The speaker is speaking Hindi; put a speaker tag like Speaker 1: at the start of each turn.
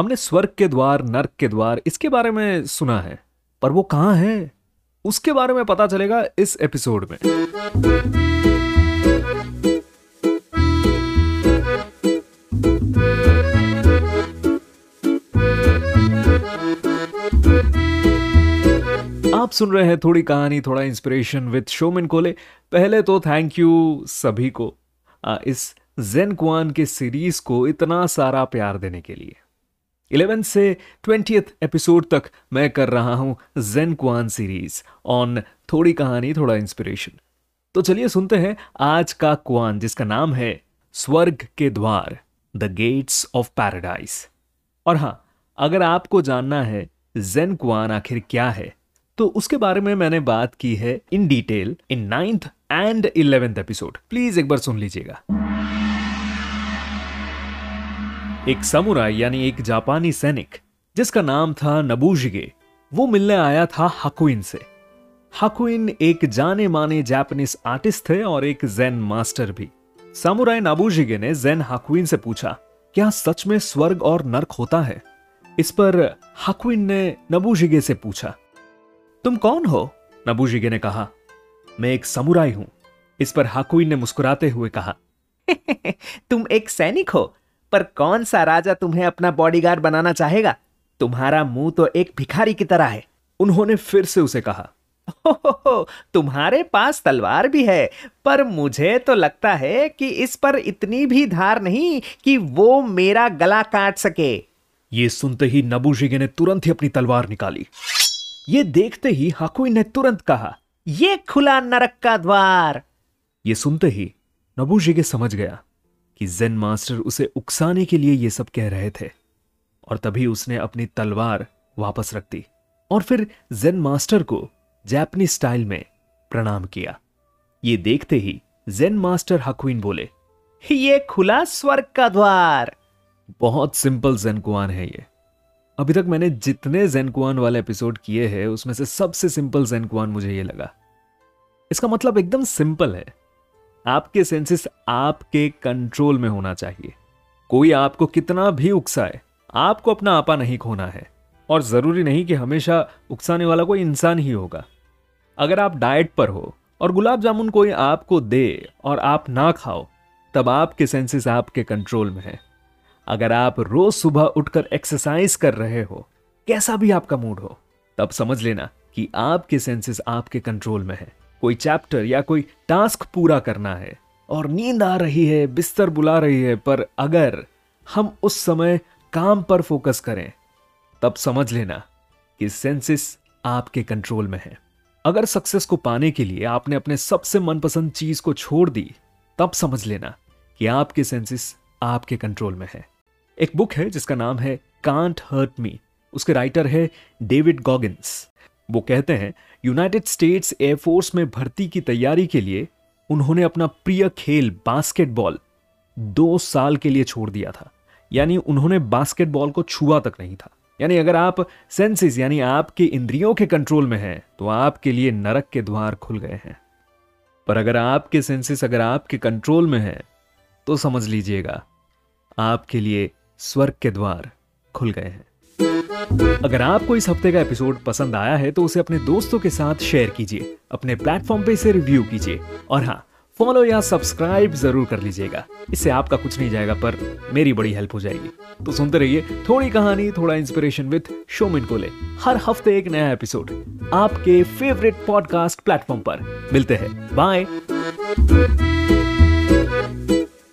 Speaker 1: हमने स्वर्ग के द्वार, नर्क के द्वार, इसके बारे में सुना है, पर वो कहाँ है? उसके बारे में पता चलेगा इस एपिसोड में। आप सुन रहे हैं थोड़ी कहानी, थोड़ा इंस्पिरेशन विद शोमिन कोले पहले तो थैंक यू सभी को इस जेन क्वान के सीरीज़ को इतना सारा प्यार देने के लिए। इलेवेंथ से ट्वेंटी एपिसोड तक मैं कर रहा हूँ जेन क्वान सीरीज़ ऑन थोड़ी कहानी, थोड़ा इंस्पिरेशन तो चलिए सुनते हैं आज का क्वान जिसका नाम है स्वर्ग के द्वार द गेट्स ऑफ़ पैराडाइज और हाँ, अगर आपको जानना है जेन क्वान आखिर क्या है तो उसके बारे में मैंने बात की है in detail in ninth and eleventh episode please एक बार सुन लीजिएगा। एक समुराई यानी एक जापानी सैनिक, जिसका नाम था नबूजिगे, वो मिलने आया था हकुइन से। हकुइन एक जाने माने जापानीज आर्टिस्ट थे और एक जैन मास्टर भी। समुराई नबूजिगे ने जैन हकुइन से पूछा, क्या सच में स्वर्ग और नर्क होता है? इस पर हकुइन ने नबूजिगे से पूछा, तुम कौन हो? नबूजिगे ने कहा, मैं एक समुराई हूँ। इस पर हाकुइन ने मुस्कुराते हुए कहा,
Speaker 2: तुम एक सैनिक हो पर कौन सा राजा तुम्हें अपना बॉडीगार्ड बनाना चाहेगा? तुम्हारा मुँह तो एक भिखारी की तरह है।
Speaker 1: उन्होंने फिर से उसे कहा।
Speaker 2: हो, हो, हो, तुम्हारे पास तलवार भी है पर मुझे तो लगता है कि इस पर इतनी भी धार नहीं कि वो मेरा गला काट सके।
Speaker 1: ये सुनते ही नबूजिगे ने तुरंत ही अपनी तलवार निकाली। ये देखते ही हाकुई ने तुरंत कहा
Speaker 2: ये खुला नरक का द्वार!
Speaker 1: ये सुनते ही नबूशिगे समझ गया। कि जेन मास्टर उसे उकसाने के लिए ये सब कह रहे थे। और तभी उसने अपनी तलवार वापस रख दी और फिर जेन मास्टर को जैपनीज स्टाइल में प्रणाम किया। ये देखते ही जेन मास्टर हकुइन बोले,
Speaker 2: ये खुला स्वर्ग का द्वार!
Speaker 1: बहुत सिंपल जेन कुआन है ये। अभी तक मैंने जितने जेनकुआन वाले एपिसोड किए हैं, उसमें से सबसे सिंपल जेनकुआन मुझे ये लगा। इसका मतलब एकदम सिंपल है। आपके सेंसेस आपके कंट्रोल में होना चाहिए। कोई आपको कितना भी उकसाए, आपको अपना आपा नहीं खोना है। और ज़रूरी नहीं कि हमेशा उकसाने वाला कोई इंसान ही होगा। अगर आप डाइट पर हो और गुलाब जामुन कोई आपको दे और आप ना खाओ, तब आपके सेंसेस आपके कंट्रोल में है। अगर आप रोज सुबह उठकर एक्सरसाइज कर रहे हो, कैसा भी आपका मूड हो, तब समझ लेना कि आपके सेंसेस आपके कंट्रोल में है। कोई चैप्टर या कोई टास्क पूरा करना है और नींद आ रही है, बिस्तर बुला रही है, पर अगर हम उस समय काम पर फोकस करें, तब समझ लेना कि सेंसेस आपके कंट्रोल में है। अगर सक्सेस को पाने के लिए आपने अपने सबसे मनपसंद चीज़ को छोड़ दी, तब समझ लेना कि आपके सेंसेस आपके कंट्रोल में है। एक बुक है जिसका नाम है कांट हर्ट मी उसके राइटर है डेविड गॉगिन्स वो कहते हैं, यूनाइटेड स्टेट्स एयरफोर्स में भर्ती की तैयारी के लिए उन्होंने अपना प्रिय खेल बास्केटबॉल दो साल के लिए छोड़ दिया था। यानी उन्होंने बास्केटबॉल को छुआ तक नहीं था। यानी अगर आप सेंसेस, यानी आपके इंद्रियों के कंट्रोल में हैं तो आपके लिए नरक के द्वार खुल गए हैं। पर अगर आपके सेंसेस, अगर आपके कंट्रोल में है तो समझ लीजिएगा, आपके लिए स्वर्ग के द्वार खुल गए हैं। अगर आपको इस हफ़्ते का एपिसोड पसंद आया है तो उसे अपने दोस्तों के साथ शेयर कीजिए। अपने प्लेटफॉर्म पे इसे रिव्यू कीजिए। और हाँ फॉलो या सब्सक्राइब ज़रूर कर लीजिएगा। इससे आपका कुछ नहीं जाएगा, पर मेरी बड़ी हेल्प हो जाएगी। तो सुनते रहिए थोड़ी कहानी, थोड़ा इंस्पिरेशन विथ शोमिन कोले हर हफ़्ते एक नया एपिसोड आपके फेवरेट पॉडकास्ट प्लेटफॉर्म पर। मिलते हैं। बाय